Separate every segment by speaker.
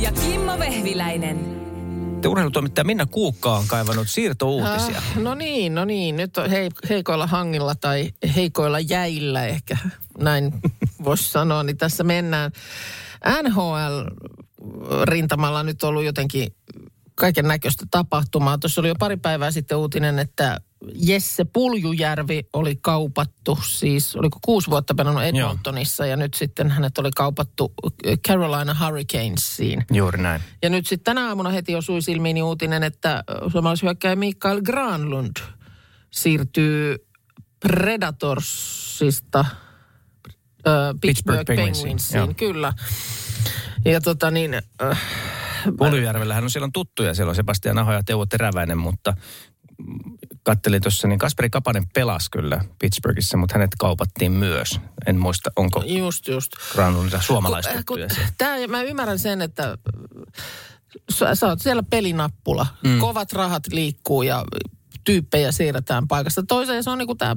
Speaker 1: Ja Kimmo Vehviläinen.
Speaker 2: Urheilutoimittaja Minna Kuukka on kaivannut siirtouutisia.
Speaker 3: Ah, no niin, no niin. Nyt on hei, heikoilla hangilla tai heikoilla jäillä ehkä näin voisi sanoa, niin tässä mennään. NHL-rintamalla nyt ollut jotenkin kaiken näköistä tapahtumaa. Tuossa oli jo pari päivää sitten uutinen, että Jesse Puljujärvi oli kaupattu, siis oliko kuusi vuotta pelannut Edmontonissa ja nyt sitten hänet oli kaupattu Carolina Hurricanesiin.
Speaker 2: Juuri näin.
Speaker 3: Ja nyt sitten tänä aamuna heti osui silmiini uutinen, että suomalaishyökkäjä Mikael Granlund siirtyy Predatorsista äh, Pittsburgh,
Speaker 2: Pittsburgh Penguinsiin,
Speaker 3: Penguinsiin,
Speaker 2: joo.
Speaker 3: kyllä. Ja tota niin, äh,
Speaker 2: Puljujärvellähän on siellä on tuttuja, siellä on Sebastian Aho ja Teuvo Teräväinen, mutta kattelin tuossa, niin Kasperi Kapanen pelasi kyllä Pittsburghissa, mutta hänet kaupattiin myös. En muista, onko
Speaker 3: just just.
Speaker 2: Siellä.
Speaker 3: Tää, mä ymmärrän sen, että sä, sä oot siellä pelinappula. Mm. Kovat rahat liikkuu ja tyyppejä siirretään paikasta toiseen. Se on niinku tämä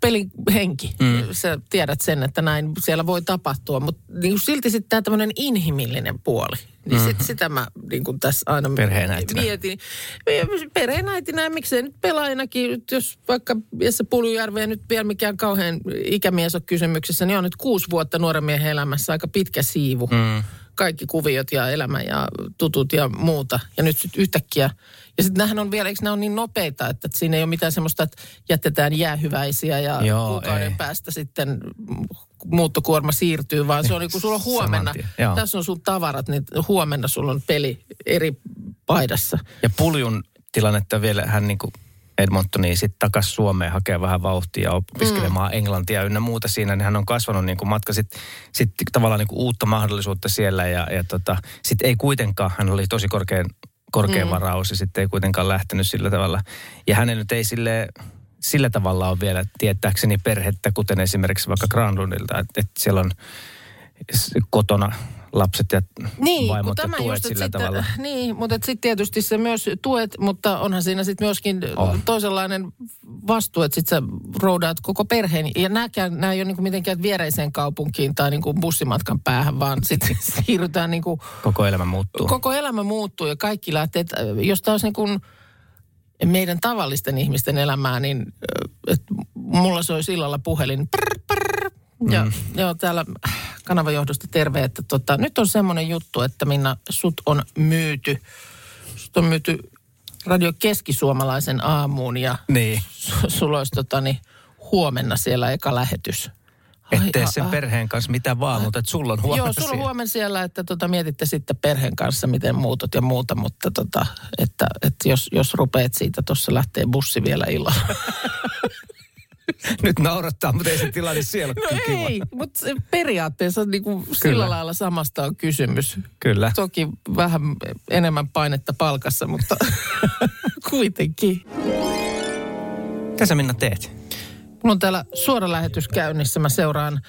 Speaker 3: pelihenki. Mm. Sä tiedät sen, että näin siellä voi tapahtua. Mutta niinku silti sitten tämä tämmöinen inhimillinen puoli. Niin mm. sit, sitä mä niinku tässä aina
Speaker 2: Perheenäitinä.
Speaker 3: mietin. Perheenäitinä, miksei nyt pelaajanakin, nyt jos vaikka Jesse Puljujärvi ei nyt vielä mikään kauhean ikämies ole kysymyksessä, niin on nyt kuusi vuotta nuoren miehen elämässä aika pitkä siivu. Mm. Kaikki kuviot ja elämä ja tutut ja muuta. Ja nyt yhtäkkiä, ja sitten nämähän on vielä, eikö nämä on niin nopeita, että siinä ei ole mitään semmoista, että jätetään jäähyväisiä ja
Speaker 2: Joo,
Speaker 3: kuukauden
Speaker 2: ei.
Speaker 3: päästä sitten muuttokuorma siirtyy, vaan se on niin kuin sulla on huomenna, tässä on sun tavarat, niin huomenna sulla on peli eri paidassa.
Speaker 2: Ja Puljun tilannetta vielä hän niin kuin Edmontoniin sitten takaisin Suomeen hakee vähän vauhtia opiskelemaan mm. englantia ynnä muuta siinä, niin hän on kasvanut niin kuin matka sitten sit tavallaan niin kuin uutta mahdollisuutta siellä ja, ja tota, sitten ei kuitenkaan, hän oli tosi korkean, korkean mm. varaus ja sitten ei kuitenkaan lähtenyt sillä tavalla. Ja hänellä nyt ei sille, sillä tavalla ole vielä tietääkseni perhettä, kuten esimerkiksi vaikka Granlundilta, että, että siellä on kotona lapset ja
Speaker 3: Niin,
Speaker 2: vaimot ja tuet
Speaker 3: just,
Speaker 2: sillä
Speaker 3: sitten,
Speaker 2: tavalla.
Speaker 3: Niin, mutta sitten tietysti se myös tuet, mutta onhan siinä sitten myöskin
Speaker 2: On.
Speaker 3: toisenlainen vastuu, että sitten sä roudaat koko perheen. Ja nämä ei ole niinku mitenkään viereiseen kaupunkiin tai niinku bussimatkan päähän, vaan sitten siirrytään niinku,
Speaker 2: Koko elämä muuttuu.
Speaker 3: koko elämä muuttuu ja kaikki lähtee. että Jos tämä olisi niin kuin meidän tavallisten ihmisten elämää, niin et mulla soi sillalla puhelin. Prr, prr. Ja mm. joo, täällä kanavajohdosta terve, että tota, nyt on semmoinen juttu, että Minna, sut on myyty. Sut on myyty Radio Keskisuomalaisen aamuun ja
Speaker 2: Niin.
Speaker 3: su- sulla olisi tota, niin, huomenna siellä eka lähetys.
Speaker 2: Et
Speaker 3: Ai,
Speaker 2: tee
Speaker 3: a-
Speaker 2: sen perheen kanssa mitä vaan, mutta et sulla on huomenna
Speaker 3: Joo, sulla on huomenna siellä, että tota, mietitte sitten perheen kanssa, miten muutot ja muuta, mutta tota, että, että jos, jos rupeat siitä, tuossa lähtee bussi vielä illalla.
Speaker 2: Nyt naurattaa, mutta ei se tilanne siellä
Speaker 3: No
Speaker 2: kiva.
Speaker 3: ei, mutta periaatteessa niin kuin sillä lailla samasta on kysymys.
Speaker 2: Kyllä.
Speaker 3: Toki vähän enemmän painetta palkassa, mutta kuitenkin.
Speaker 2: Mitä sä Minna teet?
Speaker 3: Mulla on täällä suora lähetys käynnissä. Mä seuraan,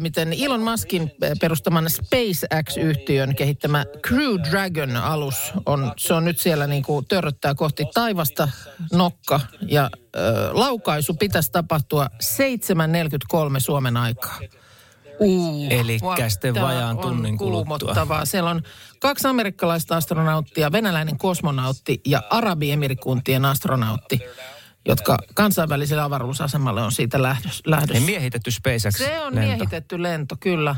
Speaker 3: miten Elon Muskin perustaman SpaceX-yhtiön kehittämä Crew Dragon-alus on, se on nyt siellä niin kuin törröttää kohti taivasta nokka. Ja ää, laukaisu pitäisi tapahtua 7.43 Suomen aikaa. Uh,
Speaker 2: Elikkä sitten vajaan tunnin kuluttua.
Speaker 3: Siellä on kaksi amerikkalaista astronauttia, venäläinen kosmonautti ja Arabiemirikuntien astronautti, jotka kansainväliselle avaruusasemalle on siitä lähdössä.
Speaker 2: miehitetty SpaceX
Speaker 3: Se on
Speaker 2: lento.
Speaker 3: miehitetty lento, kyllä.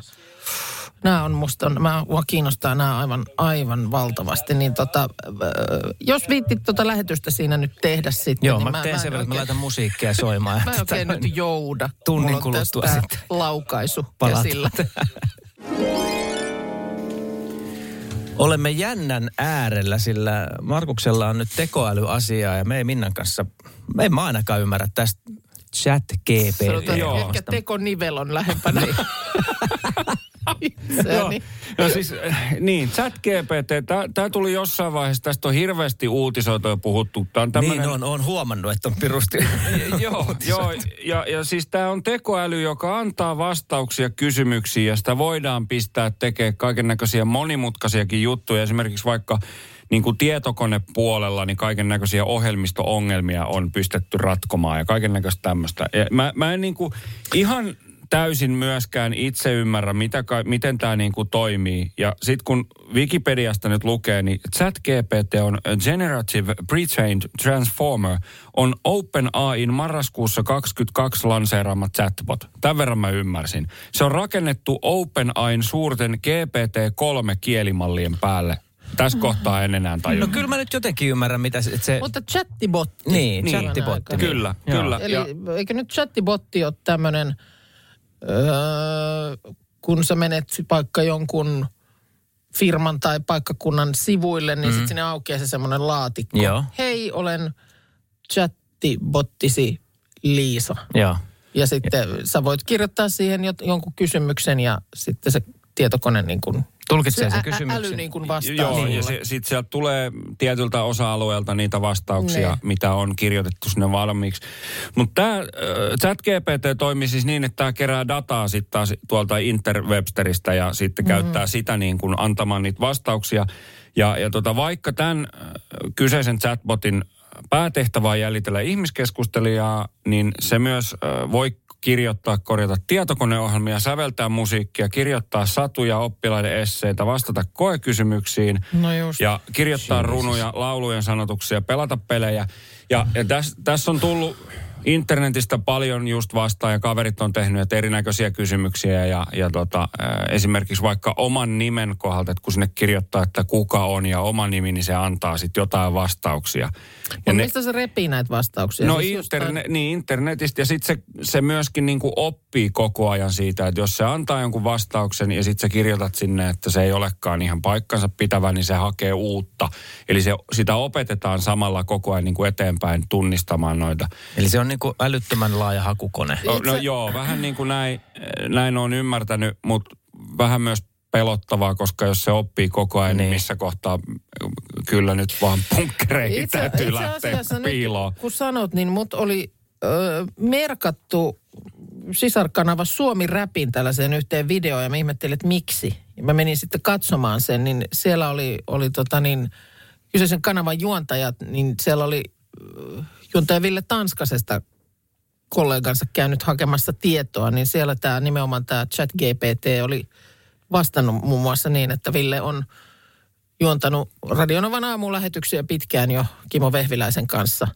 Speaker 3: Nämä on musta, mä, mua kiinnostaa nämä aivan, aivan valtavasti. Niin tota, äh, jos viittit tota lähetystä siinä nyt tehdä sitten.
Speaker 2: Joo,
Speaker 3: niin
Speaker 2: mä, teen
Speaker 3: en
Speaker 2: sen verran, että mä laitan musiikkia soimaan.
Speaker 3: Mä en oikein nyt jouda.
Speaker 2: tunnin kuluttua sitten
Speaker 3: laukaisu
Speaker 2: palataan
Speaker 3: käsillä.
Speaker 2: Olemme jännän äärellä, sillä Markuksella on nyt tekoälyasiaa ja me ei Minnan kanssa, me ei mä ainakaan ymmärrä tästä chat
Speaker 3: Sanotaan,
Speaker 2: GPT.
Speaker 3: että ehkä tekonivel on lähempänä. itseäni.
Speaker 4: No siis, äh, niin, chat GPT, tämä tuli jossain vaiheessa, tästä on hirveästi uutisoitu ja puhuttu. Tää on tämmönen,
Speaker 2: Niin on, on huomannut, että on pirusti.
Speaker 4: joo, joo ja, ja siis tämä on tekoäly, joka antaa vastauksia kysymyksiin ja sitä voidaan pistää tekemään kaiken näköisiä monimutkaisiakin juttuja. Esimerkiksi vaikka niin kuin tietokonepuolella niin kaiken näköisiä ohjelmisto-ongelmia on pystytty ratkomaan ja kaiken näköistä tämmöistä. Ja mä, mä en niin kuin ihan täysin myöskään itse ymmärrä, mitä, miten tämä niinku toimii. Ja sitten kun Wikipediasta nyt lukee, niin ChatGPT on Generative Pre-trained Transformer on OpenAIin marraskuussa 22 lanseeraama chatbot. Tämän verran mä ymmärsin. Se on rakennettu OpenAIn suurten GPT-3 kielimallien päälle. Tässä kohtaa en enää tajua.
Speaker 2: No kyllä mä nyt jotenkin ymmärrän, mitä se... se
Speaker 3: Mutta chattibotti.
Speaker 2: niin,
Speaker 4: Niin.
Speaker 2: chattibotti. niin.
Speaker 4: Kyllä,
Speaker 2: Joo.
Speaker 4: kyllä.
Speaker 3: Eli
Speaker 4: Ja-
Speaker 3: eikö nyt chattibotti ole tämmöinen, öö, kun sä menet vaikka jonkun firman tai paikkakunnan sivuille, niin mm. sitten sinne aukeaa se semmoinen laatikko.
Speaker 2: Joo.
Speaker 3: Hei, olen chattibottisi Liisa.
Speaker 2: Joo.
Speaker 3: Ja sitten sä voit kirjoittaa siihen jonkun kysymyksen ja sitten se tietokone niin kuin,
Speaker 2: Tulkitsee
Speaker 3: se ä-
Speaker 2: kysymyksen.
Speaker 3: äly niin kuin vastaa
Speaker 4: Joo,
Speaker 3: sulle.
Speaker 4: ja se, sitten sieltä tulee tietyltä osa-alueelta niitä vastauksia,
Speaker 3: Ne.
Speaker 4: mitä on kirjoitettu sinne valmiiksi. Mutta tämä ChatGPT toimii siis niin, että tämä kerää dataa sitten taas tuolta interwebsteristä ja sitten mm-hmm. käyttää sitä niin kuin antamaan niitä vastauksia. Ja, ja tota, vaikka tämän äh, kyseisen chatbotin päätehtävä on jäljitellä ihmiskeskustelijaa, niin se myös äh, voi kirjoittaa, korjata tietokoneohjelmia, säveltää musiikkia, kirjoittaa satuja, oppilaiden esseitä, vastata koekysymyksiin
Speaker 3: No just.
Speaker 4: ja kirjoittaa runoja, laulujen sanotuksia, pelata pelejä. Ja, ja tässä täs on tullut internetistä paljon just vastaan ja kaverit on tehnyt että erinäköisiä kysymyksiä ja, ja tota, esimerkiksi vaikka oman nimen kohdalta, että kun sinne kirjoittaa, että kuka on ja oma nimi, niin se antaa sitten jotain vastauksia. Ja
Speaker 3: mistä se repii näitä vastauksia?
Speaker 4: No
Speaker 3: Siis
Speaker 4: interne,
Speaker 3: jostain-
Speaker 4: niin internetistä ja sitten se, se myöskin niinku oppii koko ajan siitä, että jos se antaa jonkun vastauksen ja sitten sä kirjoitat sinne, että se ei olekaan ihan paikkansa pitävä, niin se hakee uutta. Eli se, sitä opetetaan samalla koko ajan niinku eteenpäin tunnistamaan noita.
Speaker 2: Eli se on niin kuin älyttömän laaja hakukone.
Speaker 4: No, no joo, vähän niin kuin näin, näin on ymmärtänyt, mutta vähän myös pelottavaa, koska jos se oppii koko ajan, niin,
Speaker 2: Niin.
Speaker 4: missä kohtaa kyllä nyt vaan punkkereihin
Speaker 3: Itse,
Speaker 4: täytyy
Speaker 3: itse
Speaker 4: lähteä piiloon.
Speaker 3: nyt, kun sanot, niin mut oli ö, merkattu sisarkanava Suomi Räpin tällaiseen yhteen videoon ja mä ihmettelin, että miksi. Ja mä menin sitten katsomaan sen, niin siellä oli, oli tota niin, kyseisen kanavan juontajat, niin siellä oli ö, juontaja Ville Tanskasesta kollegansa käynyt hakemassa tietoa, niin siellä tämä nimenomaan tämä chat GPT oli vastannut muun muassa niin, että Ville on juontanut Radionovan aamulähetyksiä pitkään jo Kimo Vehviläisen kanssa.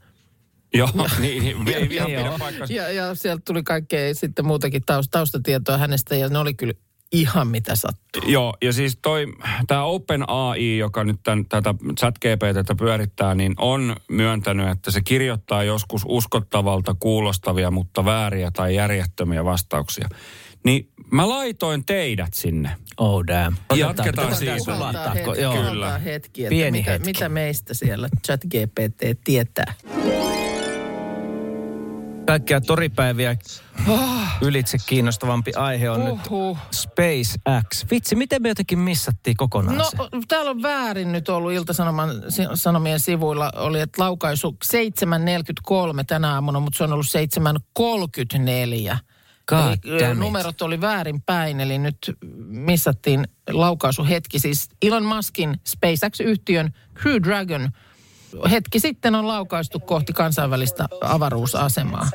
Speaker 4: Joo, niin, niin ei ihan pidä paikkansa.
Speaker 3: Ja, ja sieltä tuli kaikkea sitten muutakin taust, taustatietoa hänestä ja ne oli kyllä ihan mitä sattuu.
Speaker 4: Joo, ja siis toi, tämä OpenAI, joka nyt tän, tätä chat-GPTtä pyörittää, niin on myöntänyt, että se kirjoittaa joskus uskottavalta kuulostavia, mutta vääriä tai järjettömiä vastauksia. Niin mä laitoin teidät sinne.
Speaker 2: Oh damn.
Speaker 4: Jatketaan siitä.
Speaker 3: hetki,
Speaker 2: joo.
Speaker 3: kuvaltaa hetki että
Speaker 2: Pieni
Speaker 3: mitä,
Speaker 2: hetki.
Speaker 3: mitä meistä siellä chat GPT tietää.
Speaker 2: Kaikkia toripäiviä ylitse kiinnostavampi aihe on nyt. SpaceX. Vitsi, miten me jotenkin missattiin kokonaan
Speaker 3: No
Speaker 2: se?
Speaker 3: täällä on väärin nyt ollut Ilta-Sanoman si- Sanomien sivuilla, oli että laukaisu 7.43 tänä aamuna, mutta se on ollut 7.34.
Speaker 2: God
Speaker 3: Eli,
Speaker 2: damn it.
Speaker 3: numerot oli väärin päin, eli nyt missattiin laukaisuhetki. Siis Elon Muskin SpaceX-yhtiön Crew Dragon hetki sitten on laukaistu kohti kansainvälistä avaruusasemaa.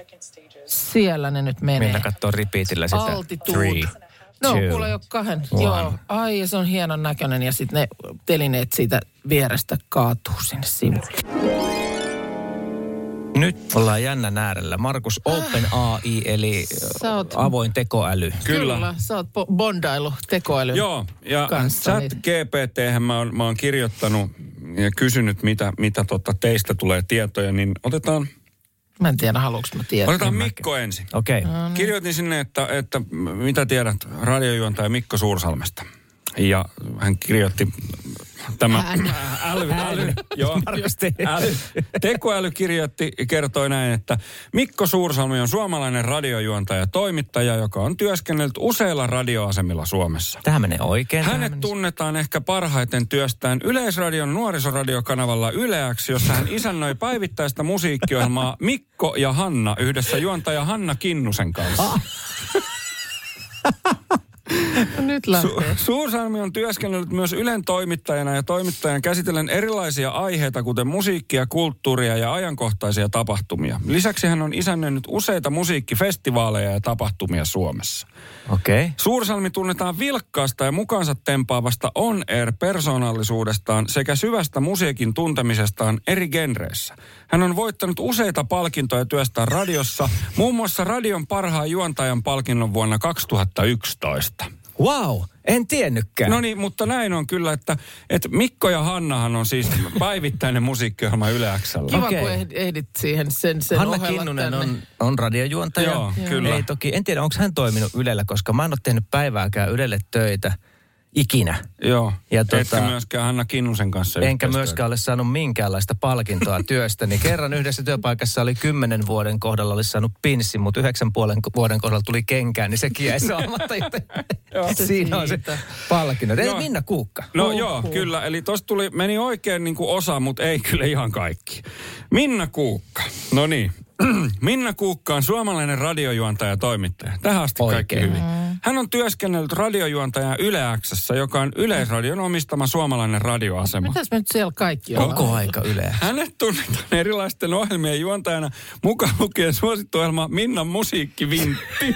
Speaker 3: Siellä ne nyt menee.
Speaker 2: Minä katsoo repeatillä sitä.
Speaker 3: Altitude.
Speaker 2: Three,
Speaker 3: No,
Speaker 2: two,
Speaker 3: kuule jo kahden.
Speaker 2: one.
Speaker 3: Joo. Ai, ja se on hienon näköinen. Ja sitten ne telineet siitä vierestä kaatuu sinne sivulle.
Speaker 2: Nyt ollaan jännän äärellä. Markus Open AI, eli
Speaker 3: oot-
Speaker 2: avoin tekoäly.
Speaker 4: Kyllä.
Speaker 3: Sä oot bo- bondailu tekoälyn
Speaker 4: Joo, ja
Speaker 3: kanssa.
Speaker 4: chat
Speaker 3: niin-
Speaker 4: GPT mä oon, mä oon kirjoittanut ja kysynyt, mitä, mitä tota teistä tulee tietoja, niin otetaan,
Speaker 3: Mä en tiedä, haluanko mä tietää.
Speaker 4: otetaan Mikko ensin.
Speaker 2: Okei. Okay.
Speaker 3: No niin.
Speaker 4: Kirjoitin sinne, että, että mitä tiedät radiojuontaja Mikko Suursalmesta. Ja hän kirjoitti tämä
Speaker 3: Hän.
Speaker 4: äly, äly, joo, äly, tekoäly kirjoitti, kertoi näin, että Mikko Suursalmi on suomalainen radiojuontaja ja toimittaja, joka on työskennellyt useilla radioasemilla Suomessa.
Speaker 2: Tämä menee oikein.
Speaker 4: Hänet
Speaker 2: menee-
Speaker 4: tunnetaan ehkä parhaiten työstään Yleisradion nuorisoradiokanavalla Yleäksi, jossa hän isännöi päivittäistä musiikkiohjelmaa Mikko ja Hanna yhdessä juontaja Hanna Kinnusen kanssa.
Speaker 3: Nyt lähtee.
Speaker 4: Su- Suursalmi on työskennellyt myös Ylen toimittajana ja toimittajan käsitellen erilaisia aiheita, kuten musiikkia, kulttuuria ja ajankohtaisia tapahtumia. Lisäksi hän on isännöinyt useita musiikkifestivaaleja ja tapahtumia Suomessa.
Speaker 2: Okei. Okay.
Speaker 4: Suursalmi tunnetaan vilkkaasta ja mukaansa tempaavasta on-air-persoonallisuudestaan sekä syvästä musiikin tuntemisestaan eri genreissä. Hän on voittanut useita palkintoja työstään radiossa, muun muassa radion parhaan juontajan palkinnon vuonna 2011.
Speaker 2: Wow, en tiennytkään.
Speaker 4: No niin, mutta näin on kyllä, että, että Mikko ja Hannahan on siis päivittäinen musiikkiohjelma Yle X:llä.
Speaker 3: Kiva,
Speaker 2: Okei.
Speaker 3: kun ehdit, siihen sen, sen
Speaker 2: Hanna Kinnunen
Speaker 3: tänne.
Speaker 2: on, on radiojuontaja.
Speaker 4: Joo, kyllä.
Speaker 2: Ei toki, en tiedä, onko hän toiminut Ylellä, koska mä en ole tehnyt päivääkään Ylelle töitä ikinä.
Speaker 4: Joo,
Speaker 2: Ja
Speaker 4: ja
Speaker 2: tota-
Speaker 4: etkä myöskään Hanna Kinnusen kanssa
Speaker 2: Enkä myöskään ole saanut minkäänlaista palkintoa työstä. Niin kerran yhdessä työpaikassa oli kymmenen vuoden kohdalla olisi saanut pinssi, mutta yhdeksän puolen vuoden kohdalla tuli kenkään, niin sekin jäi saamatta. joten Siinä on se palkinto. Ei
Speaker 4: Joo.
Speaker 2: Minna Kuukka.
Speaker 4: No
Speaker 3: Huh,
Speaker 4: joo, kyllä. Eli tosta tuli, meni oikein niin kuin osa, mutta ei kyllä ihan kaikki. Minna Kuukka. No niin. Minna Kuukka on suomalainen radiojuontaja ja toimittaja. Tähän asti kaikki
Speaker 2: Oikein.
Speaker 4: hyvin. Hän on työskennellyt radiojuontaja Yle X:ssä, joka on Yleisradion omistama suomalainen radioasema.
Speaker 3: Mitäs me nyt siellä kaikki ollaan?
Speaker 2: Koko aika Yle.
Speaker 4: Hänet tunnetaan erilaisten ohjelmien juontajana, mukaan lukien suosittu ohjelma Minnan musiikkivintti.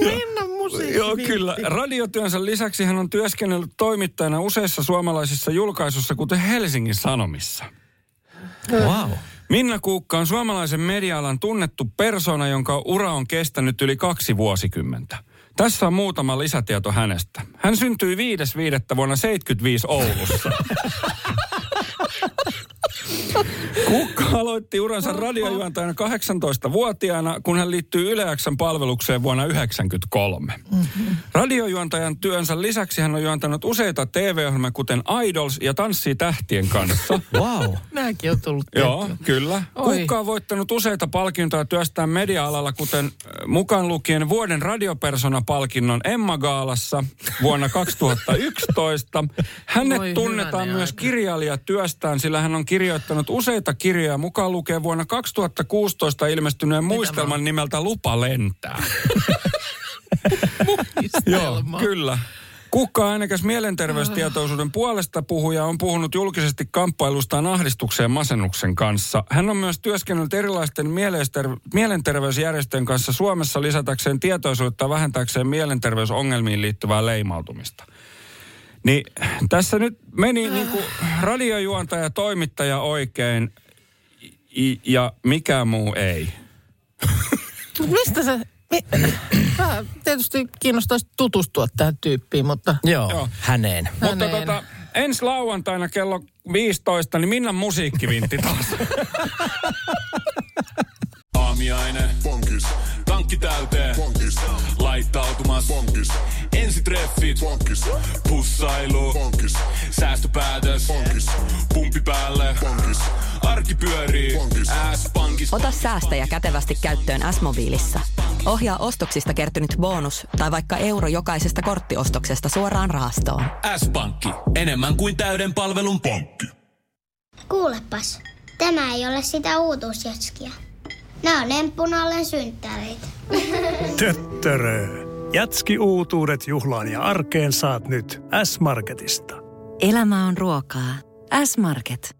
Speaker 3: Minna musiikki.
Speaker 4: Joo, kyllä. Radiotyönsä lisäksi hän on työskennellyt toimittajana useissa suomalaisissa julkaisuissa, kuten Helsingin Sanomissa.
Speaker 2: Wow.
Speaker 4: Minna Kuukka on suomalaisen media-alan tunnettu persona, jonka ura on kestänyt yli kaksi vuosikymmentä. Tässä on muutama lisätieto hänestä. Hän syntyi 5.5. vuonna 75 Oulussa. Kuukka aloitti uransa radiojuontajana 18-vuotiaana, kun hän liittyy Yle X:n palvelukseen vuonna 1993. Mm-hmm. Radiojuontajan työnsä lisäksi hän on juontanut useita TV-ohjelmia, kuten Idols ja Tanssii tähtien kanssa.
Speaker 2: Wow.
Speaker 3: Nämäkin on tullut
Speaker 4: Joo,
Speaker 3: tehtyä.
Speaker 4: kyllä.
Speaker 3: Oi.
Speaker 4: Kuukka on voittanut useita palkintoja työstään media-alalla, kuten äh, mukaan lukien vuoden radiopersona-palkinnon Emma Gaalassa vuonna 2011. Hänet
Speaker 3: Voi
Speaker 4: tunnetaan myös
Speaker 3: aika.
Speaker 4: kirjailijatyöstään, sillä hän on kirjoittanut useita kirjoja, mukaan lukien vuonna 2016 ilmestyneen muistelman nimeltä Lupa lentää. Joo, kyllä. Kukka äänekäs mielenterveystietoisuuden puolesta puhuja on puhunut julkisesti kamppailustaan ahdistukseen masennuksen kanssa. Hän on myös työskennellyt erilaisten mielenterveysjärjestöjen kanssa Suomessa lisätäkseen tietoisuutta vähentääkseen mielenterveysongelmiin liittyvää leimautumista. Niin tässä nyt meni niin kuin radiojuontaja ja toimittaja oikein i- ja mikä muu ei.
Speaker 3: Mistä se... Mi- Vähän tietysti kiinnostaisi tutustua tähän tyyppiin, mutta...
Speaker 2: Joo,
Speaker 4: Joo.
Speaker 2: Joo. häneen.
Speaker 4: Mutta
Speaker 3: Häneen.
Speaker 4: tota, ensi lauantaina kello 15, niin Minnan musiikkivintti taas.
Speaker 5: Aamiaine.
Speaker 6: Bonkis.
Speaker 5: Tankki täyteen.
Speaker 6: Bonkis.
Speaker 5: Laittautumas.
Speaker 6: Bonkis.
Speaker 5: Ensitreffit.
Speaker 6: Bonkis.
Speaker 5: Pussailu.
Speaker 6: Bonkis.
Speaker 5: Säästöpäätös.
Speaker 6: Bonkis.
Speaker 5: Pumpi päälle.
Speaker 6: Bonkis.
Speaker 5: Arki pyörii. S-pankis.
Speaker 7: Ota säästäjä kätevästi käyttöön S-mobiilissa. Ohjaa ostoksista kertynyt bonus tai vaikka euro jokaisesta korttiostoksesta suoraan rahastoon.
Speaker 5: S-pankki. Enemmän kuin täyden palvelun pankki.
Speaker 8: Kuulepas, tämä ei ole sitä uutuusjatskia. Nämä on emppunallen synttäreitä.
Speaker 9: Töttörö. Jatski uutuudet juhlaan ja arkeen saat nyt S-Marketista.
Speaker 7: Elämä on ruokaa. S-Market.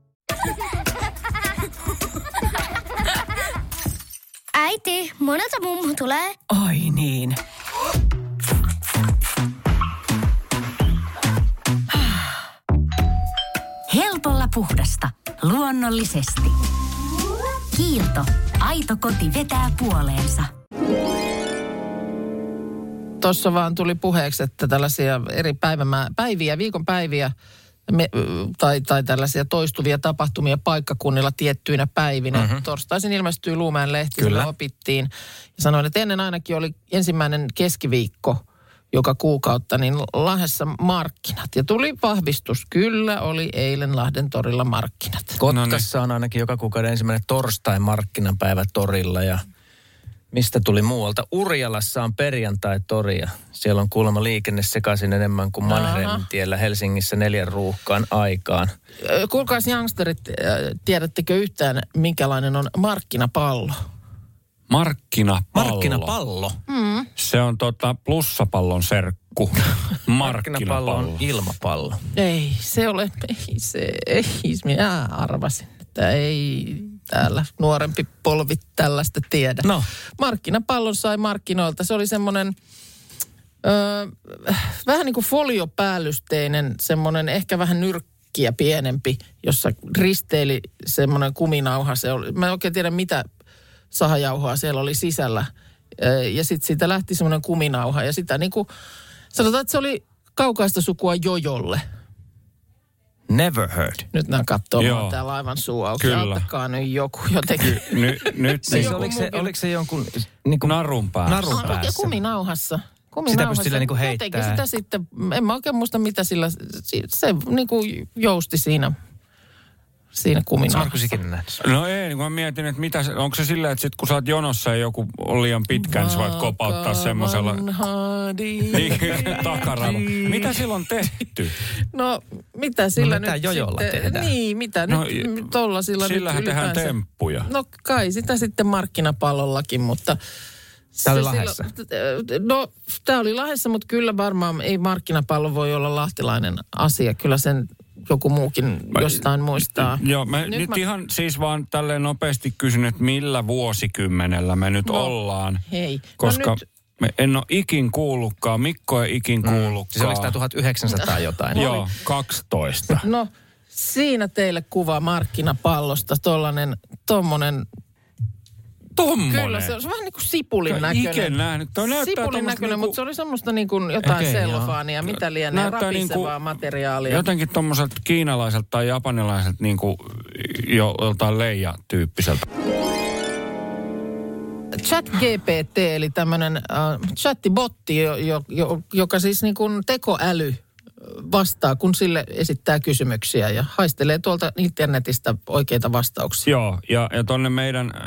Speaker 8: Äiti, monelta mummu tulee?
Speaker 7: Oi niin. Helpolla puhdasta. Luonnollisesti. Kiilto. Aito koti vetää puoleensa.
Speaker 3: Tuossa vaan tuli puheeksi, että tällaisia eri päivämää, päiviä, viikonpäiviä me, tai, tai tällaisia toistuvia tapahtumia paikkakunnilla tiettyinä päivinä. Mm-hmm. Torstaisin ilmestyy Luumäen lehti,
Speaker 2: Kyllä.
Speaker 3: opittiin. Ja sanoin, että ennen ainakin oli ensimmäinen keskiviikko joka kuukautta, niin Lahdessa markkinat. Ja tuli vahvistus, kyllä oli eilen Lahden torilla markkinat.
Speaker 2: Kotkassa on ainakin joka kuukauden ensimmäinen torstai markkinapäivä torilla ja mistä tuli muualta? Urjalassa on perjantai-tori ja siellä on kuulemma liikenne sekaisin enemmän kuin Mannerheimin tiellä Helsingissä neljän ruuhkaan aikaan.
Speaker 3: Kuulkaas youngsterit, tiedättekö yhtään, minkälainen on markkinapallo?
Speaker 4: Markkinapallo.
Speaker 2: Markkinapallo.
Speaker 4: Se on tota plussapallon serkku.
Speaker 2: Markkinapallo on ilmapallo.
Speaker 3: Ei se ole, ei se, ei, minä arvasin, että ei täällä nuorempi polvi tällaista tiedä.
Speaker 2: No.
Speaker 3: Markkinapallon sai markkinoilta. Se oli semmoinen öö, vähän niin kuin foliopäällysteinen, semmoinen ehkä vähän nyrkkiä pienempi, jossa risteili semmoinen kuminauha. Se oli, mä en oikein tiedä mitä sahajauhoa siellä oli sisällä. Ja sitten siitä lähti semmoinen kuminauha ja sitä niin kuin, sanotaan, että se oli kaukaista sukua jojolle.
Speaker 2: Never heard.
Speaker 3: Nyt nämä katsoo
Speaker 4: Joo.
Speaker 3: täällä aivan suu auki.
Speaker 4: Kyllä.
Speaker 3: Auttakaa nyt joku jotenkin.
Speaker 4: Ny, nyt
Speaker 2: Siis
Speaker 3: joku
Speaker 2: oliko, se, oliko se jonkun niin kuin
Speaker 4: narun päässä.
Speaker 2: narun
Speaker 3: Ah, Ja
Speaker 2: päässä?
Speaker 3: kuminauhassa.
Speaker 2: Sitä
Speaker 3: Kuminauhassa.
Speaker 2: pystyi sillä niinku heittää.
Speaker 3: Jotenkin sitä sitten, en mä oikein muista mitä sillä, se, se niin kuin jousti siinä, siinä
Speaker 2: nähnyt?
Speaker 4: No ei, niin kun mä mietin, että mitä, onko se sillä, että sit kun sä oot jonossa ja joku on liian pitkä, niin sä voit kopauttaa semmoisella niin, takaraivo. Mitä sillä on tehty?
Speaker 3: No mitä sillä
Speaker 2: mitä
Speaker 3: nyt
Speaker 2: jojolla
Speaker 3: sitten,
Speaker 2: tehdään?
Speaker 3: Niin, mitä
Speaker 4: No,
Speaker 3: nyt tolla sillä
Speaker 4: Sillähän
Speaker 3: nyt
Speaker 4: tehdään
Speaker 3: ylipäänsä-
Speaker 4: temppuja.
Speaker 3: No kai sitä sitten markkinapallollakin, mutta...
Speaker 2: Tää oli
Speaker 3: se
Speaker 2: Lahdessa.
Speaker 3: silloin- no, tämä oli Lahdessa, mutta kyllä varmaan ei markkinapallo voi olla lahtilainen asia. Kyllä sen joku muukin jostain muistaa.
Speaker 4: Joo, mä
Speaker 3: Nyt
Speaker 4: nyt,
Speaker 3: mä-
Speaker 4: ihan siis vaan tälleen nopeasti kysyn, että millä vuosikymmenellä me nyt
Speaker 3: No,
Speaker 4: ollaan.
Speaker 3: hei. No
Speaker 4: Koska
Speaker 3: nyt-
Speaker 4: me en ole ikin kuullutkaan, Mikko ei ikin kuullutkaan.
Speaker 2: Siis oliko tämä 1900 jotain?
Speaker 4: Joo, 12.
Speaker 3: No, siinä teille kuva markkinapallosta, tollanen, tommonen,
Speaker 4: Tommonen.
Speaker 3: kyllä se on, se on vähän niin kuin sipulin
Speaker 4: Kyllä
Speaker 3: näköinen.
Speaker 4: iken nähnyt. Näyttää
Speaker 3: Sipulin näköinen,
Speaker 4: niinku-
Speaker 3: mutta se oli semmoista niin kuin jotain okay,
Speaker 2: joo.
Speaker 3: sellofaania, mitä lienee,
Speaker 4: Näyttää
Speaker 3: rapisevaa
Speaker 4: niinku-
Speaker 3: materiaalia.
Speaker 4: Jotenkin tommoselta kiinalaiselta tai japanilaiselta niin kuin jo joltain leija-tyyppiseltä.
Speaker 3: Chat GPT, eli tämmöinen äh, chattibotti, jo, jo, jo, joka siis niin kuin tekoäly äh, vastaa, kun sille esittää kysymyksiä ja haistelee tuolta internetistä oikeita vastauksia.
Speaker 4: Joo, ja, ja tonne meidän äh,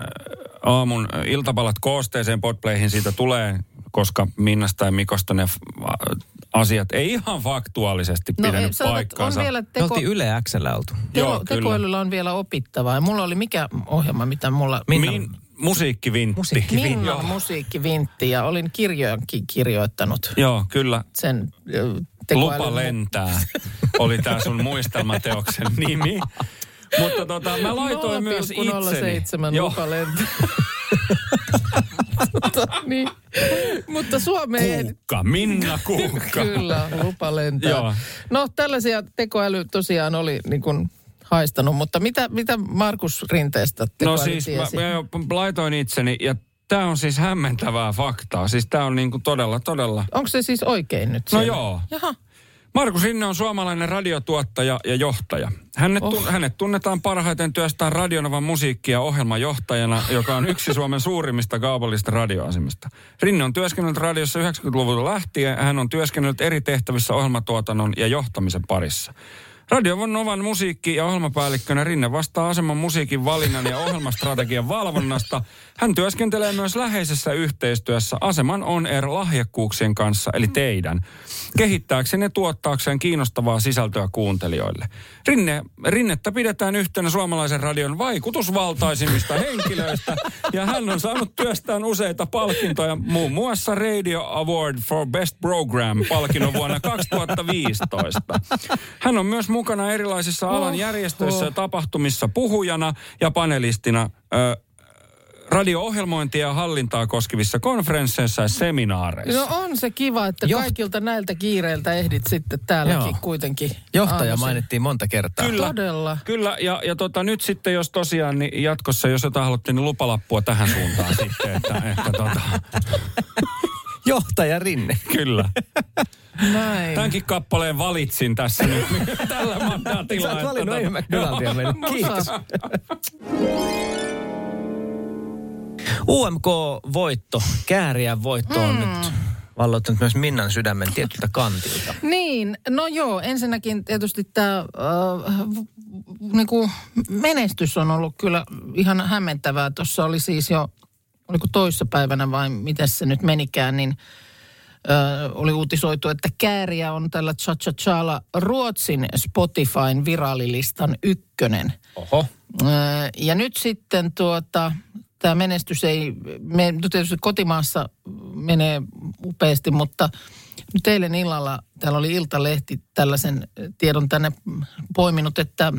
Speaker 4: aamun äh, iltapalat koosteeseen Podplayhin siitä tulee, koska Minnasta ja Mikosta ne a- asiat ei ihan faktuaalisesti
Speaker 3: No
Speaker 4: pitänyt
Speaker 3: sanotaan,
Speaker 4: paikkaansa.
Speaker 3: on vielä
Speaker 2: Me
Speaker 3: teko,
Speaker 2: oltiin Yle Xllä oltu.
Speaker 4: Joo,
Speaker 3: teko,
Speaker 4: kyllä.
Speaker 3: tekoälyllä on vielä opittavaa. Ja mulla oli mikä ohjelma, mitä mulla...
Speaker 2: Minna-
Speaker 4: Min, musiikkivintti.
Speaker 2: Musiikkivintti.
Speaker 3: Minna musiikkivintti ja olin kirjojankin kirjoittanut
Speaker 4: Joo, kyllä.
Speaker 3: sen tekoälyn.
Speaker 4: Lupa lentää oli tämä sun muistelmateoksen nimi. Mutta tota, mä laitoin myös itseni.
Speaker 3: 0,07
Speaker 4: Joo.
Speaker 3: lupa lentää. Tota, niin. Mutta Suomeen
Speaker 4: Kuukka, Minna Kuukka.
Speaker 3: kyllä lupa lentää.
Speaker 4: Joo.
Speaker 3: No tällaisia tekoäly tosiaan oli niin kuin haistanut, mutta mitä, mitä Markus Rinteestä tekoäly
Speaker 4: No siis mä,
Speaker 3: tiesi?
Speaker 4: mä jo laitoin itseni ja tämä on siis hämmentävää faktaa. Siis tämä on niinku todella, todella...
Speaker 3: Onko se siis oikein nyt?
Speaker 4: No
Speaker 3: siellä?
Speaker 4: joo.
Speaker 3: Jaha.
Speaker 4: Markus Rinne on suomalainen radiotuottaja ja johtaja. Hänet, oh. tun, hänet tunnetaan parhaiten työstään Radionovan musiikki- ja ohjelmajohtajana, joka on yksi Suomen suurimmista kaupallisista radioasemista. Rinne on työskennellyt radiossa 90-luvulta lähtien. Hän on työskennellyt eri tehtävissä ohjelmatuotannon ja johtamisen parissa. Radio Novan musiikki- ja ohjelmapäällikkönä Rinne vastaa aseman musiikin valinnan ja ohjelmastrategian valvonnasta. Hän työskentelee myös läheisessä yhteistyössä Aseman On Air lahjakkuuksien kanssa, eli teidän, kehittääkseen ja tuottaakseen kiinnostavaa sisältöä kuuntelijoille. Rinne, Rinnettä pidetään yhtenä suomalaisen radion vaikutusvaltaisimmista henkilöistä, ja hän on saanut työstään useita palkintoja, muun muassa Radio Award for Best Program palkinnon vuonna 2015. Hän on myös mukana erilaisissa alan järjestöissä ja tapahtumissa puhujana ja panelistina ö, radio-ohjelmointia ja hallintaa koskevissa konferensseissa ja seminaareissa.
Speaker 3: No on se kiva, että
Speaker 2: Joht-
Speaker 3: kaikilta näiltä kiireiltä ehdit sitten täälläkin
Speaker 2: Joo.
Speaker 3: kuitenkin.
Speaker 2: Johtaja
Speaker 3: aamuisin.
Speaker 2: mainittiin monta kertaa.
Speaker 4: Kyllä.
Speaker 3: Todella.
Speaker 4: Kyllä, ja, ja tota, nyt sitten jos tosiaan niin jatkossa, jos jotain haluatte, niin lupalappua tähän suuntaan sitten, että, että tota,
Speaker 2: Johtaja Rinne.
Speaker 4: kyllä.
Speaker 3: Näin.
Speaker 4: Tämänkin kappaleen valitsin tässä nyt tällä mandaatilla.
Speaker 2: Sä oot valinnut
Speaker 4: tota-
Speaker 2: Ian McDonaldia meille. Kiitos. UMK-voitto, kääriän voitto on nyt valloittanut myös Minnan sydämen tietyltä kantilta.
Speaker 3: Niin, no joo, ensinnäkin tietysti tämä äh, niinku menestys on ollut kyllä ihan hämmentävää. Tuossa oli siis jo, oliko toissapäivänä vai miten se nyt menikään, niin äh, oli uutisoitu, että Kääriä on tällä Cha Cha Challa Ruotsin Spotifyn viraalilistan ykkönen.
Speaker 2: Oho.
Speaker 3: Äh, Ja nyt sitten tuota, tämä menestys ei, me, no tietysti kotimaassa menee upeasti, mutta nyt eilen illalla täällä oli Iltalehti tällaisen tiedon tänne poiminut, että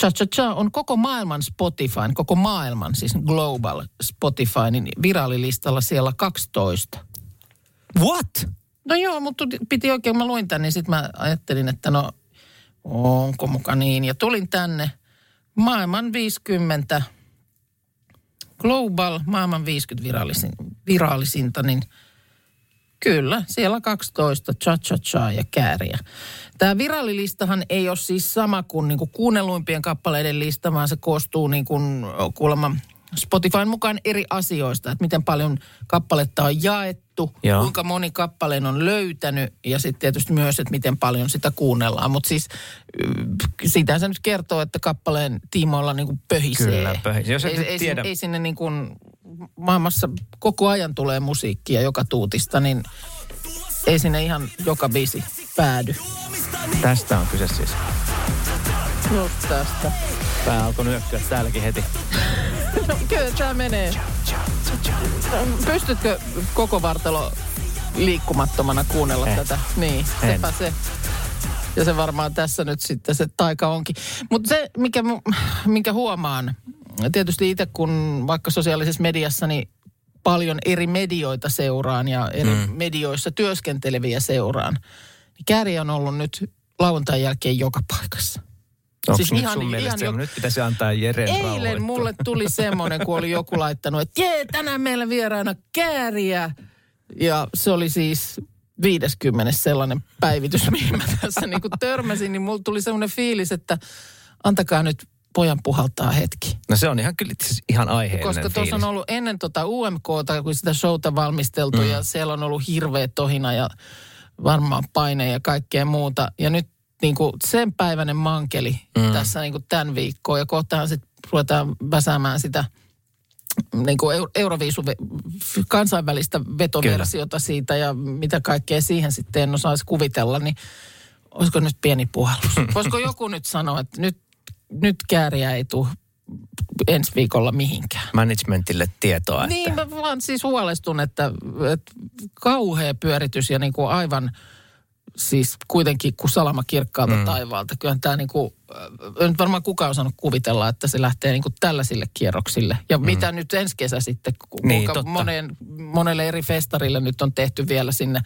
Speaker 3: Cha Cha Cha on koko maailman Spotify, koko maailman, siis global Spotify, niin virallilistalla siellä 12.
Speaker 2: What?
Speaker 3: No joo, mutta piti oikein, mä luin tänne, niin sitten mä ajattelin, että no onko muka niin. Ja tulin tänne maailman 50, global maailman 50 virallisin, virallisinta, niin kyllä, siellä 12 cha cha cha ja kääriä. Tämä virallilistahan ei ole siis sama kuin niinku kuunnelluimpien kappaleiden lista, vaan se koostuu niin kuin kuulemma Spotifyn mukaan eri asioista, että miten paljon kappaletta on jaettu,
Speaker 2: Joo.
Speaker 3: kuinka moni kappaleen on löytänyt ja sitten tietysti myös, että miten paljon sitä kuunnellaan. Mutta siis sitä se nyt kertoo, että kappaleen tiimoilla niin kuin pöhisee.
Speaker 2: Kyllä, pöhisee. Jos
Speaker 3: ei, ei,
Speaker 2: tiedä-
Speaker 3: ei sinne niin kuin maailmassa koko ajan tulee musiikkia joka tuutista, niin ei sinne ihan joka biisi päädy.
Speaker 2: Tästä on kyse siis.
Speaker 3: Just tästä.
Speaker 2: Pää alkoi nyökkyä täälläkin heti.
Speaker 3: No, kyllä tämä menee. Pystytkö koko vartalo liikkumattomana kuunnella
Speaker 2: En.
Speaker 3: tätä? Niin,
Speaker 2: En.
Speaker 3: sepä se. Ja se varmaan tässä nyt sitten se taika onkin. Mutta se, mikä, minkä huomaan, tietysti itse kun vaikka sosiaalisessa mediassa, niin paljon eri medioita seuraan ja eri mm. medioissa työskenteleviä seuraan. Niin Kääri on ollut nyt lauantain jälkeen joka paikassa.
Speaker 2: Onko
Speaker 3: Siis
Speaker 2: nyt
Speaker 3: ihan-
Speaker 2: sun
Speaker 3: ihan
Speaker 2: se,
Speaker 3: jo-
Speaker 2: nyt pitäisi antaa Jeren
Speaker 3: Eilen
Speaker 2: rauhoittua?
Speaker 3: mulle tuli semmoinen, kun oli joku laittanut, että jee, tänään meillä vieraana kääriä. Ja se oli siis 50 sellainen päivitys, mihin mä tässä niin kuin törmäsin, niin mulla tuli semmoinen fiilis, että antakaa nyt pojan puhaltaa hetki.
Speaker 2: No se on ihan kyllä ihan aiheellinen
Speaker 3: Koska tuossa on ollut ennen tota UMKta, kun sitä showta valmisteltu mm. ja siellä on ollut hirveä tohina ja varmaan paine ja kaikkea muuta. Ja nyt niin kuin sen päiväinen mankeli mm. tässä niin kuin tämän viikkoon ja kohtahan sitten ruvetaan väsäämään sitä niin kuin Eu- Euroviisu kansainvälistä vetoversiota siitä ja mitä kaikkea siihen sitten en osaisi kuvitella, niin olisiko nyt pieni puhallus? Voisiko joku nyt sanoa, että nyt, nyt kääriä ei tule ensi viikolla mihinkään?
Speaker 2: Managementille tietoa,
Speaker 3: Niin,
Speaker 2: että
Speaker 3: mä vaan siis huolestun, että, että kauhea pyöritys ja niin kuin aivan siis kuitenkin kuin salama kirkkaalta mm. taivaalta. Kyllähän tämä niin kuin, nyt varmaan kukaan osannut kuvitella, että se lähtee niin kuin tällaisille kierroksille. Ja mm. mitä nyt ensi kesä sitten,
Speaker 2: Niin,
Speaker 3: kuinka moneen, monelle eri festarille nyt on tehty vielä sinne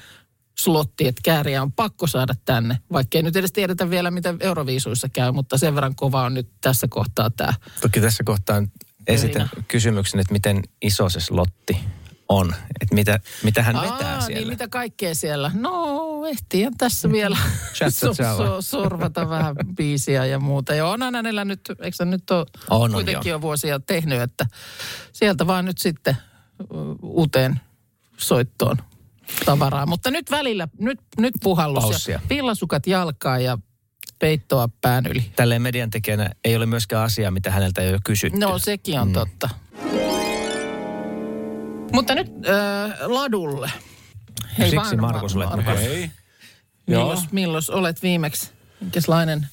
Speaker 3: slotti, että kääriä on pakko saada tänne. Vaikka ei nyt edes tiedetä vielä, mitä Euroviisuissa käy, mutta sen verran kova on nyt tässä kohtaa tämä.
Speaker 2: toki tässä kohtaa esitän kysymyksen, että miten iso se slotti on. Että mitä, mitä hän vetää
Speaker 3: Aa,
Speaker 2: siellä.
Speaker 3: Niin mitä kaikkea siellä? No, ehtiä tässä vielä sorvata vähän biisiä ja muuta. Ja onhan hänellä nyt, eikö nyt ole
Speaker 2: On, on,
Speaker 3: kuitenkin
Speaker 2: joo.
Speaker 3: jo vuosia tehnyt, että sieltä vaan nyt sitten uuteen soittoon tavaraa. Mutta nyt välillä, nyt, nyt puhallus
Speaker 2: Paussia.
Speaker 3: ja villasukat jalkaa ja peittoa pään yli.
Speaker 2: Tälleen median tekijänä ei ole myöskään asiaa, mitä häneltä ei ole kysytty.
Speaker 3: No sekin on mm. totta. Mutta nyt äh, ladulle.
Speaker 2: Siksi Markus olet mukana.
Speaker 4: Hei. Joo.
Speaker 3: Milloin, milloin olet viimeksi? Minkälainen?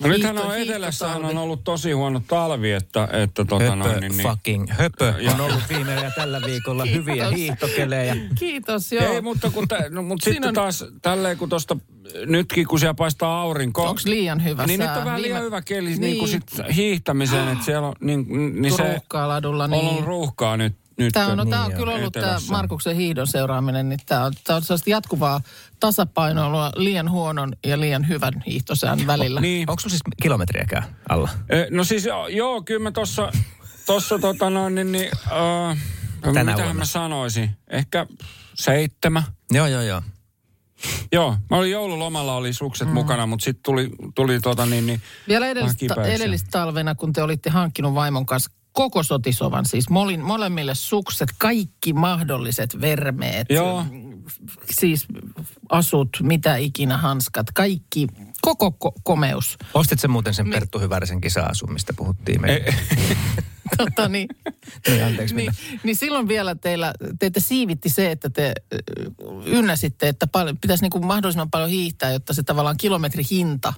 Speaker 4: No nythän on etelässähän on ollut tosi huono talvi, että, että tota
Speaker 2: Höpö
Speaker 4: noin, niin, niin,
Speaker 2: fucking höpö
Speaker 4: Ja-
Speaker 2: on ollut viime ja tällä viikolla hyviä
Speaker 3: Kiitos.
Speaker 2: hiihtokelejä.
Speaker 3: Kiitos, joo.
Speaker 4: Ei, mutta, kun tä, no, mutta
Speaker 3: Siinä
Speaker 4: sitten
Speaker 3: on-
Speaker 4: taas tälleen, kun tuosta nytkin, kun siellä paistaa aurinko.
Speaker 3: Onko liian hyvä
Speaker 4: Niin
Speaker 3: sää?
Speaker 4: nyt on vähän liian hyvä keli niin.
Speaker 3: Niin.
Speaker 4: niin sit hiihtämiseen, että siellä on, niin, niin se
Speaker 3: Ruuhkaa ladulla.
Speaker 4: on
Speaker 3: Niin.
Speaker 4: ollut ruuhkaa nyt. Nyt
Speaker 3: Tämä on, no, tää on
Speaker 2: Niin,
Speaker 3: kyllä ollut tämä
Speaker 4: etelässä.
Speaker 3: Markuksen hiidon seuraaminen, niin tämä on, tää on sellaista jatkuvaa tasapainoilua liian huonon ja liian hyvän hiihtosään välillä.
Speaker 4: Niin.
Speaker 2: Onko sulla siis kilometriäkään alla?
Speaker 4: Eh, No siis joo, kyllä mä tossa, tossa tota noin, niin, niin äh,
Speaker 2: Tänä
Speaker 4: mitähän
Speaker 2: vuonna.
Speaker 4: mä sanoisin, ehkä seitsemän.
Speaker 2: Joo, joo, joo.
Speaker 4: Joo, mä olin joululomalla, oli sukset mm. mukana, mutta sitten tuli, tuli tota niin, niin
Speaker 3: Vielä edellistä, edellistä talvena, kun te olitte hankkinut vaimon kanssa koko sotisovan, siis molin, molemmille sukset, kaikki mahdolliset vermeet,
Speaker 4: Joo.
Speaker 3: siis asut, mitä ikinä, hanskat, kaikki, koko ko- komeus.
Speaker 2: Ostit sen muuten sen Perttu Hyvärisen kisa-asun, mistä puhuttiin
Speaker 3: tota, niin,
Speaker 2: Niin, anteeksi
Speaker 3: niin,
Speaker 2: niin.
Speaker 3: niin silloin vielä teillä, teitä siivitti se, että te ö, ynnäsitte, että paljon, pitäisi niin kuin mahdollisimman paljon hiihtää, jotta se tavallaan kilometrihinta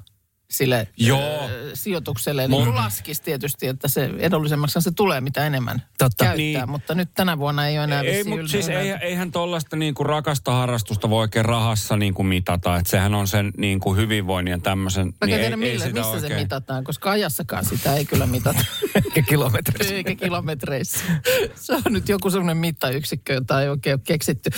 Speaker 3: sille
Speaker 4: Joo.
Speaker 3: ö, sijoitukselle niin laskisi tietysti, että se edullisemmaksi se tulee, mitä enemmän
Speaker 2: Totta.
Speaker 3: käyttää.
Speaker 4: Niin.
Speaker 3: Mutta nyt tänä vuonna ei ole enää
Speaker 4: Ei, mutta siis
Speaker 3: ylä-
Speaker 4: ei, eihän tuollaista niinku rakasta harrastusta voi oikein rahassa niinku mitata. Että sehän on sen niinku hyvinvoinnin ja tämmöisen...
Speaker 3: Mä
Speaker 4: niin ei,
Speaker 3: tiedä,
Speaker 4: ei
Speaker 3: millä,
Speaker 4: sitä
Speaker 3: missä se
Speaker 4: oikein-
Speaker 3: mitataan, koska ajassakaan sitä ei kyllä mitata.
Speaker 2: Eikä kilometreissä.
Speaker 3: Eikä kilometreissä. Se on nyt joku semmoinen mittayksikkö, jota ei oikein ole keksitty.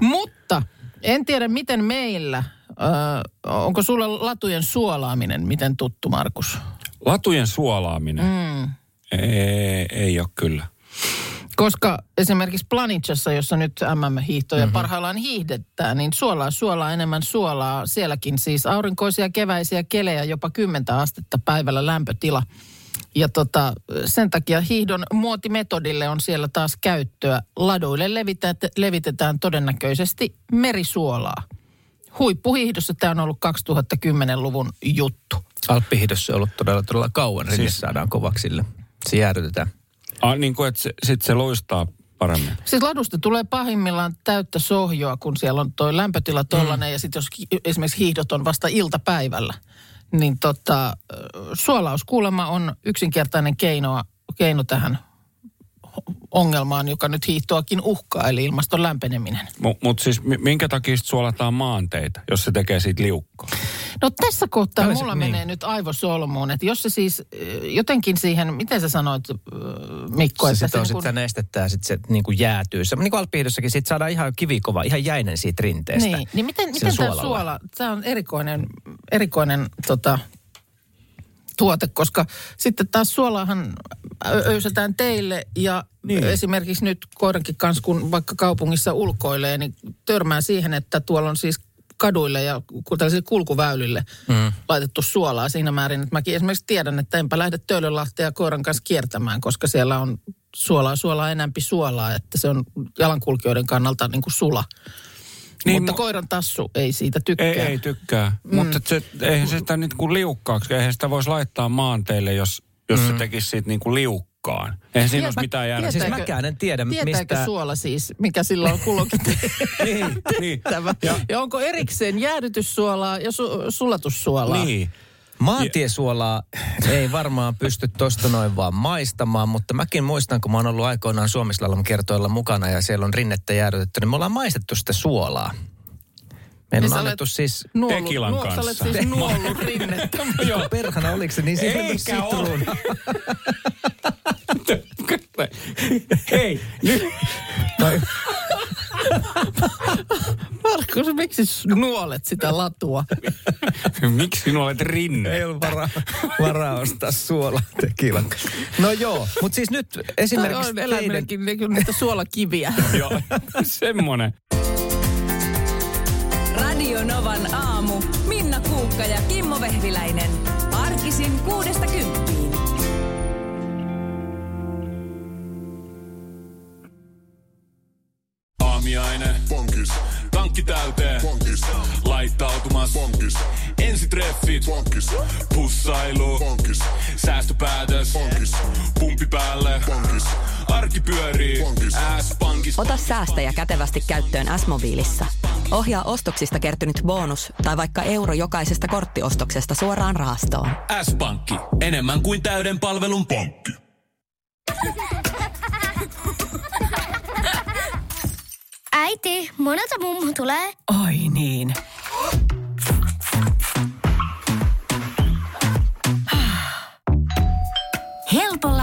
Speaker 3: Mutta en tiedä, miten meillä, äh, onko sulle latujen suolaaminen miten tuttu, Markus?
Speaker 4: Latujen suolaaminen. Mm. Ei, ei ole kyllä.
Speaker 3: Koska esimerkiksi Planitsassa, jossa nyt MM-hiihtoja mm-hmm. parhaillaan hiihdetään, niin suolaa, suolaa enemmän suolaa. Sielläkin siis aurinkoisia keväisiä kelejä, jopa 10 astetta päivällä lämpötila. Ja tota, sen takia hiihdon muotimetodille on siellä taas käyttöä. Laduille levitetään, levitetään todennäköisesti merisuolaa. Huippuhiihdossa tämä on ollut 2010-luvun juttu.
Speaker 2: Alppihiidossa on ollut todella, todella kauan. Rinne siis... saadaan kovaksi sille. Se jäädytetään.
Speaker 4: Ah, niin kuin, että se, sit se luistaa paremmin.
Speaker 3: Siis ladusta tulee pahimmillaan täyttä sohjoa, kun siellä on tuo lämpötila tollanen mm. ja sitten jos esimerkiksi hiihdot on vasta iltapäivällä, niin tota, suolaus kuulemma on yksinkertainen keino, keino tähän ongelmaan, joka nyt hiihtoakin uhkaa, eli ilmaston lämpeneminen.
Speaker 4: Mutta mut siis mi- minkä takia sit suolataan maanteita, jos se tekee siitä liukkoa?
Speaker 3: No tässä kohtaa
Speaker 2: Tällaiset-
Speaker 3: mulla
Speaker 2: niin.
Speaker 3: menee nyt aivosolmuun, että jos se siis ö, jotenkin siihen, miten sä sanoit ö, Mikko,
Speaker 2: Se
Speaker 3: että
Speaker 2: sitten
Speaker 3: niin
Speaker 2: sit
Speaker 3: kun-
Speaker 2: sitä nestettä ja sitten se niin kuin jäätyy. Se, niin kuin alppihiidossakin, sit saadaan ihan kivikova, ihan jäinen siitä rinteestä.
Speaker 3: Niin, niin miten, miten tämä suola, tämä on erikoinen, erikoinen tota, tuote, koska sitten taas suolaahan ö- öysätään teille ja niin. esimerkiksi nyt koirankin kanssa, kun vaikka kaupungissa ulkoilee, niin törmää siihen, että tuolla on siis kaduille ja tällaisille kulkuväylille mm. laitettu suolaa siinä määrin, että mäkin esimerkiksi tiedän, että enpä lähde Töölönlahtea koiran kanssa kiertämään, koska siellä on suolaa, suolaa enämpi suolaa, että se on jalankulkijoiden kannalta niin kuin sula. Niin, Mutta
Speaker 4: mu-
Speaker 3: koiran tassu ei siitä tykkää.
Speaker 4: Ei, ei tykkää. Mm. Mutta se, eihän se sitä niin kuin liukkaaksi, eihän sitä voisi laittaa maanteille, jos, jos mm. se tekisi siitä niin kuin liukkaan. Eihän siinä olisi mitään järkeä.
Speaker 2: Siis mäkään en tiedä,
Speaker 3: Tietääkö
Speaker 2: mistä...
Speaker 3: suola siis, mikä sillä on kulloinkin
Speaker 4: niin, niin.
Speaker 3: Ja, ja onko erikseen jäädytyssuolaa ja su- sulatussuolaa?
Speaker 4: Niin.
Speaker 2: Maantiesuolaa ei varmaan pysty tosta noin vaan maistamaan, mutta mäkin muistan, kun mä oon ollut aikoinaan Suomislalom kertoilla mukana ja siellä on rinnettä jäädytetty, niin me ollaan maistettu sitä suolaa. Meillä
Speaker 3: Niin
Speaker 2: on annettu siis...
Speaker 3: Nuollut,
Speaker 4: Tekilan
Speaker 3: nuo, sä olet
Speaker 4: kanssa.
Speaker 3: siis nuollut rinnettä.
Speaker 2: Joo. Perhana, oliko se niin siis
Speaker 4: Eikä ole. Hei, nyt.
Speaker 3: Markus, miksi nuolet sitä latua?
Speaker 4: Miksi sinä olet rinne?
Speaker 2: Ei ollut varaa, varaa ostaa suolaa tekilan. No joo, mutta siis nyt esimerkiksi
Speaker 3: on
Speaker 2: teidän...
Speaker 3: eläimellekin niin kuin niitä suolakiviä.
Speaker 4: Joo, semmonen.
Speaker 1: Radio Novan aamu. Minna Kuukka ja Kimmo Vehviläinen. Arkisin kuudesta
Speaker 5: Bonkis. Ensitreffit. Bonkis. Pussailu. Bonkis. Säästöpäätös. Bonkis. Pumpi päälle. Bonkis. Arki pyörii. Bonkis. S-pankis.
Speaker 7: Ota säästäjä kätevästi käyttöön S-mobiilissa. Ohjaa ostoksista kertynyt bonus tai vaikka euro jokaisesta korttiostoksesta suoraan rahastoon.
Speaker 5: S-pankki. Enemmän kuin täyden palvelun pankki.
Speaker 8: Äiti, monelta mummu tulee?
Speaker 6: Oi niin.